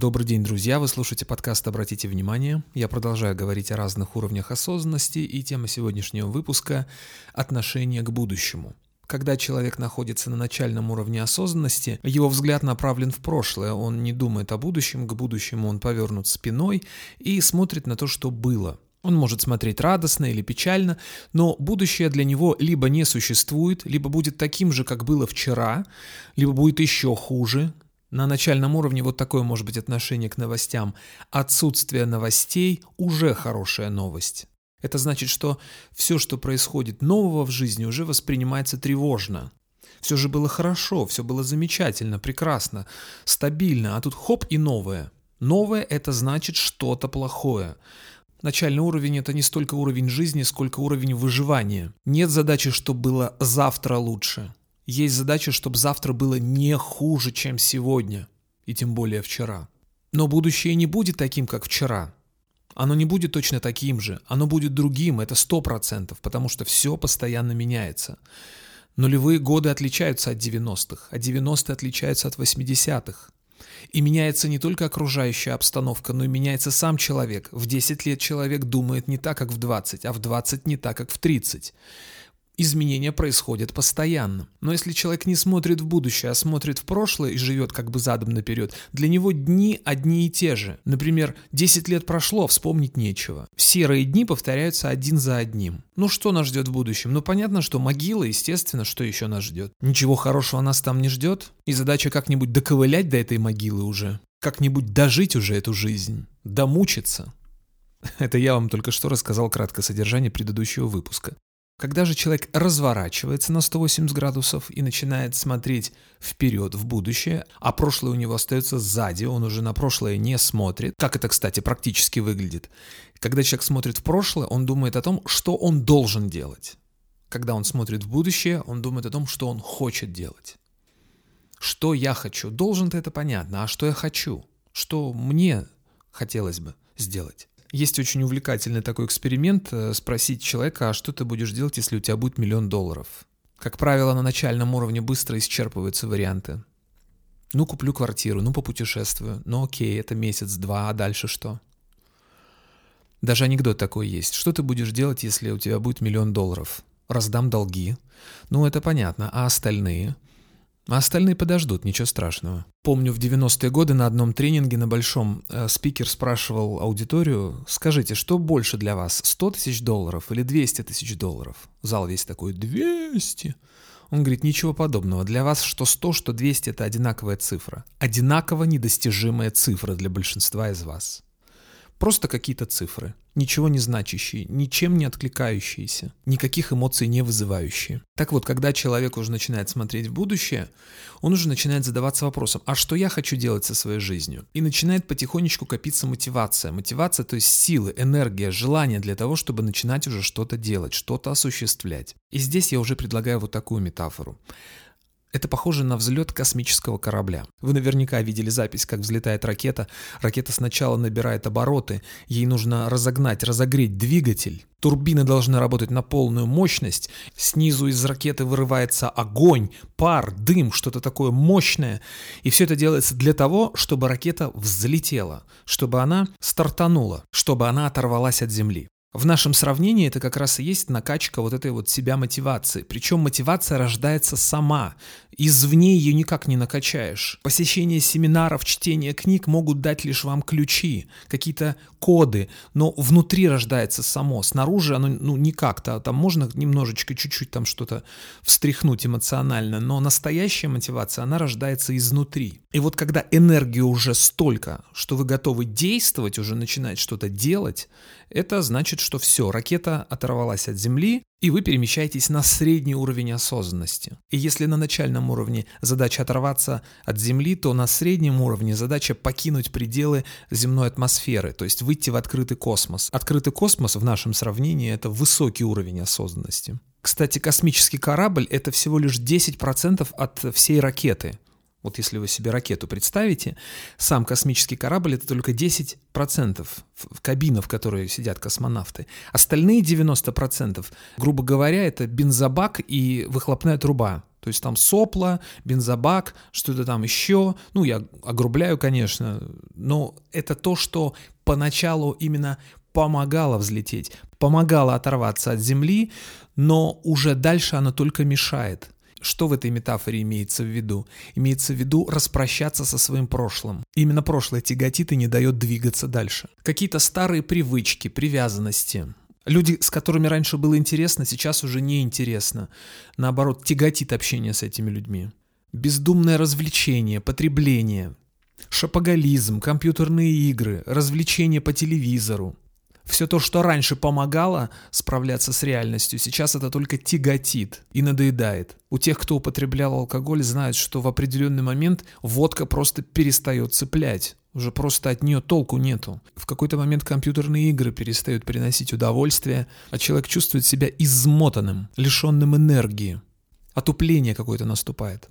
Добрый день, друзья! Вы слушаете подкаст «Обратите внимание». Я продолжаю говорить о разных уровнях осознанности, и тема сегодняшнего выпуска – отношение к будущему. Когда человек находится на начальном уровне осознанности, его взгляд направлен в прошлое, он не думает о будущем, к будущему он повернут спиной и смотрит на то, что было. Он может смотреть радостно или печально, но будущее для него либо не существует, либо будет таким же, как было вчера, либо будет еще хуже, на начальном уровне вот такое может быть отношение к новостям. Отсутствие новостей уже хорошая новость. Это значит, что все, что происходит нового в жизни, уже воспринимается тревожно. Все же было хорошо, все было замечательно, прекрасно, стабильно, а тут хоп и новое. Новое – это значит что-то плохое. Начальный уровень – это не столько уровень жизни, сколько уровень выживания. Нет задачи, чтобы было завтра лучше. Есть задача, чтобы завтра было не хуже, чем сегодня, и тем более вчера. Но будущее не будет таким, как вчера. Оно не будет точно таким же, оно будет другим, это сто процентов, потому что все постоянно меняется. Нулевые годы отличаются от 90-х, а 90-е отличаются от 80-х. И меняется не только окружающая обстановка, но и меняется сам человек. В 10 лет человек думает не так, как в 20, а в 20 не так, как в 30 изменения происходят постоянно. Но если человек не смотрит в будущее, а смотрит в прошлое и живет как бы задом наперед, для него дни одни и те же. Например, 10 лет прошло, вспомнить нечего. Серые дни повторяются один за одним. Ну что нас ждет в будущем? Ну понятно, что могила, естественно, что еще нас ждет. Ничего хорошего нас там не ждет. И задача как-нибудь доковылять до этой могилы уже. Как-нибудь дожить уже эту жизнь. Домучиться. Это я вам только что рассказал краткое содержание предыдущего выпуска. Когда же человек разворачивается на 180 градусов и начинает смотреть вперед, в будущее, а прошлое у него остается сзади, он уже на прошлое не смотрит, как это, кстати, практически выглядит. Когда человек смотрит в прошлое, он думает о том, что он должен делать. Когда он смотрит в будущее, он думает о том, что он хочет делать. Что я хочу? Должен-то это понятно, а что я хочу? Что мне хотелось бы сделать? Есть очень увлекательный такой эксперимент э, спросить человека, а что ты будешь делать, если у тебя будет миллион долларов? Как правило, на начальном уровне быстро исчерпываются варианты. Ну, куплю квартиру, ну, попутешествую. Ну, окей, это месяц-два, а дальше что? Даже анекдот такой есть. Что ты будешь делать, если у тебя будет миллион долларов? Раздам долги. Ну, это понятно. А остальные? А остальные подождут, ничего страшного. Помню, в 90-е годы на одном тренинге на большом э, спикер спрашивал аудиторию, скажите, что больше для вас, 100 тысяч долларов или 200 тысяч долларов? Зал весь такой, 200. Он говорит, ничего подобного. Для вас что 100, что 200 – это одинаковая цифра. Одинаково недостижимая цифра для большинства из вас. Просто какие-то цифры, ничего не значащие, ничем не откликающиеся, никаких эмоций не вызывающие. Так вот, когда человек уже начинает смотреть в будущее, он уже начинает задаваться вопросом, а что я хочу делать со своей жизнью? И начинает потихонечку копиться мотивация. Мотивация, то есть силы, энергия, желание для того, чтобы начинать уже что-то делать, что-то осуществлять. И здесь я уже предлагаю вот такую метафору. Это похоже на взлет космического корабля. Вы наверняка видели запись, как взлетает ракета. Ракета сначала набирает обороты, ей нужно разогнать, разогреть двигатель. Турбины должны работать на полную мощность. Снизу из ракеты вырывается огонь, пар, дым, что-то такое мощное. И все это делается для того, чтобы ракета взлетела, чтобы она стартанула, чтобы она оторвалась от Земли. В нашем сравнении это как раз и есть накачка вот этой вот себя мотивации. Причем мотивация рождается сама. Извне ее никак не накачаешь. Посещение семинаров, чтение книг могут дать лишь вам ключи, какие-то коды, но внутри рождается само. Снаружи оно ну никак-то, там можно немножечко, чуть-чуть там что-то встряхнуть эмоционально, но настоящая мотивация, она рождается изнутри. И вот когда энергии уже столько, что вы готовы действовать, уже начинать что-то делать, это значит, что все, ракета оторвалась от Земли, и вы перемещаетесь на средний уровень осознанности. И если на начальном уровне задача оторваться от Земли, то на среднем уровне задача покинуть пределы земной атмосферы, то есть выйти в открытый космос. Открытый космос в нашем сравнении – это высокий уровень осознанности. Кстати, космический корабль – это всего лишь 10% от всей ракеты. Вот если вы себе ракету представите, сам космический корабль — это только 10% кабинов, в которые сидят космонавты. Остальные 90%, грубо говоря, это бензобак и выхлопная труба. То есть там сопла, бензобак, что-то там еще. Ну, я огрубляю, конечно, но это то, что поначалу именно помогало взлететь, помогало оторваться от Земли, но уже дальше оно только мешает. Что в этой метафоре имеется в виду? Имеется в виду распрощаться со своим прошлым. Именно прошлое тяготит и не дает двигаться дальше. Какие-то старые привычки, привязанности, Люди, с которыми раньше было интересно, сейчас уже не интересно. Наоборот, тяготит общение с этими людьми. Бездумное развлечение, потребление, шапоголизм, компьютерные игры, развлечения по телевизору. Все то, что раньше помогало справляться с реальностью, сейчас это только тяготит и надоедает. У тех, кто употреблял алкоголь, знают, что в определенный момент водка просто перестает цеплять. Уже просто от нее толку нету. В какой-то момент компьютерные игры перестают приносить удовольствие, а человек чувствует себя измотанным, лишенным энергии. Отупление какое-то наступает.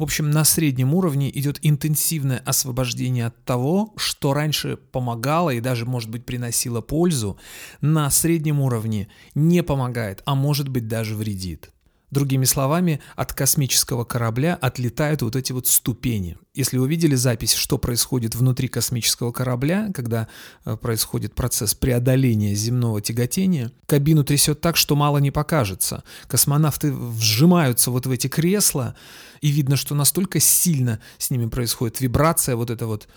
В общем, на среднем уровне идет интенсивное освобождение от того, что раньше помогало и даже, может быть, приносило пользу, на среднем уровне не помогает, а может быть даже вредит. Другими словами, от космического корабля отлетают вот эти вот ступени. Если вы видели запись, что происходит внутри космического корабля, когда э, происходит процесс преодоления земного тяготения, кабину трясет так, что мало не покажется. Космонавты вжимаются вот в эти кресла, и видно, что настолько сильно с ними происходит вибрация вот эта вот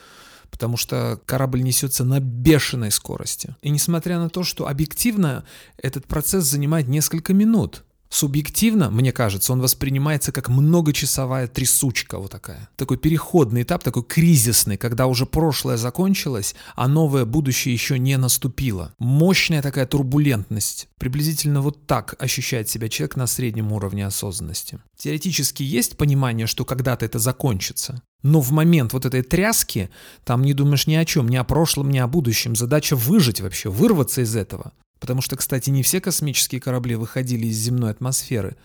потому что корабль несется на бешеной скорости. И несмотря на то, что объективно этот процесс занимает несколько минут, Субъективно, мне кажется, он воспринимается как многочасовая трясучка вот такая. Такой переходный этап, такой кризисный, когда уже прошлое закончилось, а новое будущее еще не наступило. Мощная такая турбулентность. Приблизительно вот так ощущает себя человек на среднем уровне осознанности. Теоретически есть понимание, что когда-то это закончится. Но в момент вот этой тряски там не думаешь ни о чем, ни о прошлом, ни о будущем. Задача выжить вообще, вырваться из этого. Потому что, кстати, не все космические корабли выходили из земной атмосферы.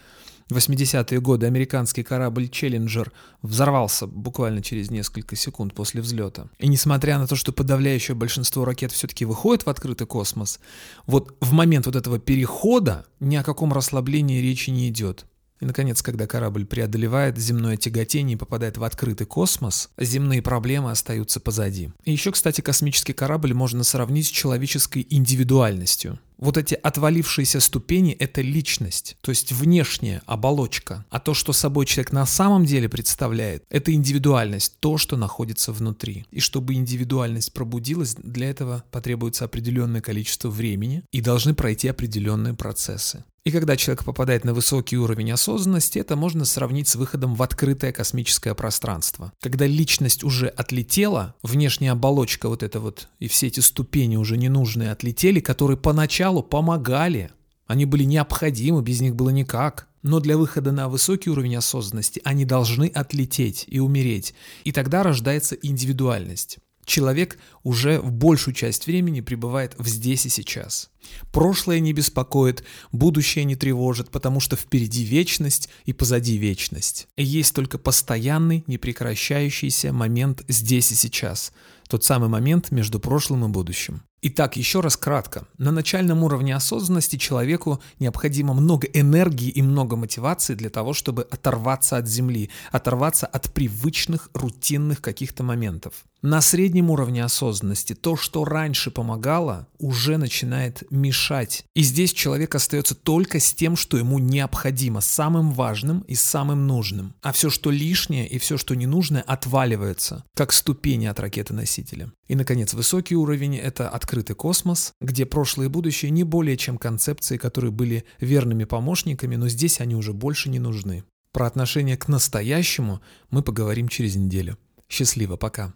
В 80-е годы американский корабль «Челленджер» взорвался буквально через несколько секунд после взлета. И несмотря на то, что подавляющее большинство ракет все-таки выходит в открытый космос, вот в момент вот этого перехода ни о каком расслаблении речи не идет. И, наконец, когда корабль преодолевает земное тяготение и попадает в открытый космос, земные проблемы остаются позади. И еще, кстати, космический корабль можно сравнить с человеческой индивидуальностью. Вот эти отвалившиеся ступени — это личность, то есть внешняя оболочка. А то, что собой человек на самом деле представляет, это индивидуальность, то, что находится внутри. И чтобы индивидуальность пробудилась, для этого потребуется определенное количество времени и должны пройти определенные процессы. И когда человек попадает на высокий уровень осознанности, это можно сравнить с выходом в открытое космическое пространство. Когда личность уже отлетела, внешняя оболочка вот эта вот и все эти ступени уже ненужные отлетели, которые поначалу помогали. Они были необходимы, без них было никак. Но для выхода на высокий уровень осознанности они должны отлететь и умереть. И тогда рождается индивидуальность человек уже в большую часть времени пребывает в здесь и сейчас. Прошлое не беспокоит, будущее не тревожит, потому что впереди вечность и позади вечность. И есть только постоянный, непрекращающийся момент здесь и сейчас. Тот самый момент между прошлым и будущим. Итак, еще раз кратко. На начальном уровне осознанности человеку необходимо много энергии и много мотивации для того, чтобы оторваться от Земли, оторваться от привычных, рутинных каких-то моментов. На среднем уровне осознанности то, что раньше помогало, уже начинает мешать. И здесь человек остается только с тем, что ему необходимо, самым важным и самым нужным. А все, что лишнее и все, что ненужное, отваливается, как ступени от ракеты-носителя. И, наконец, высокий уровень — это открытый космос, где прошлое и будущее не более чем концепции, которые были верными помощниками, но здесь они уже больше не нужны. Про отношение к настоящему мы поговорим через неделю. Счастливо, пока.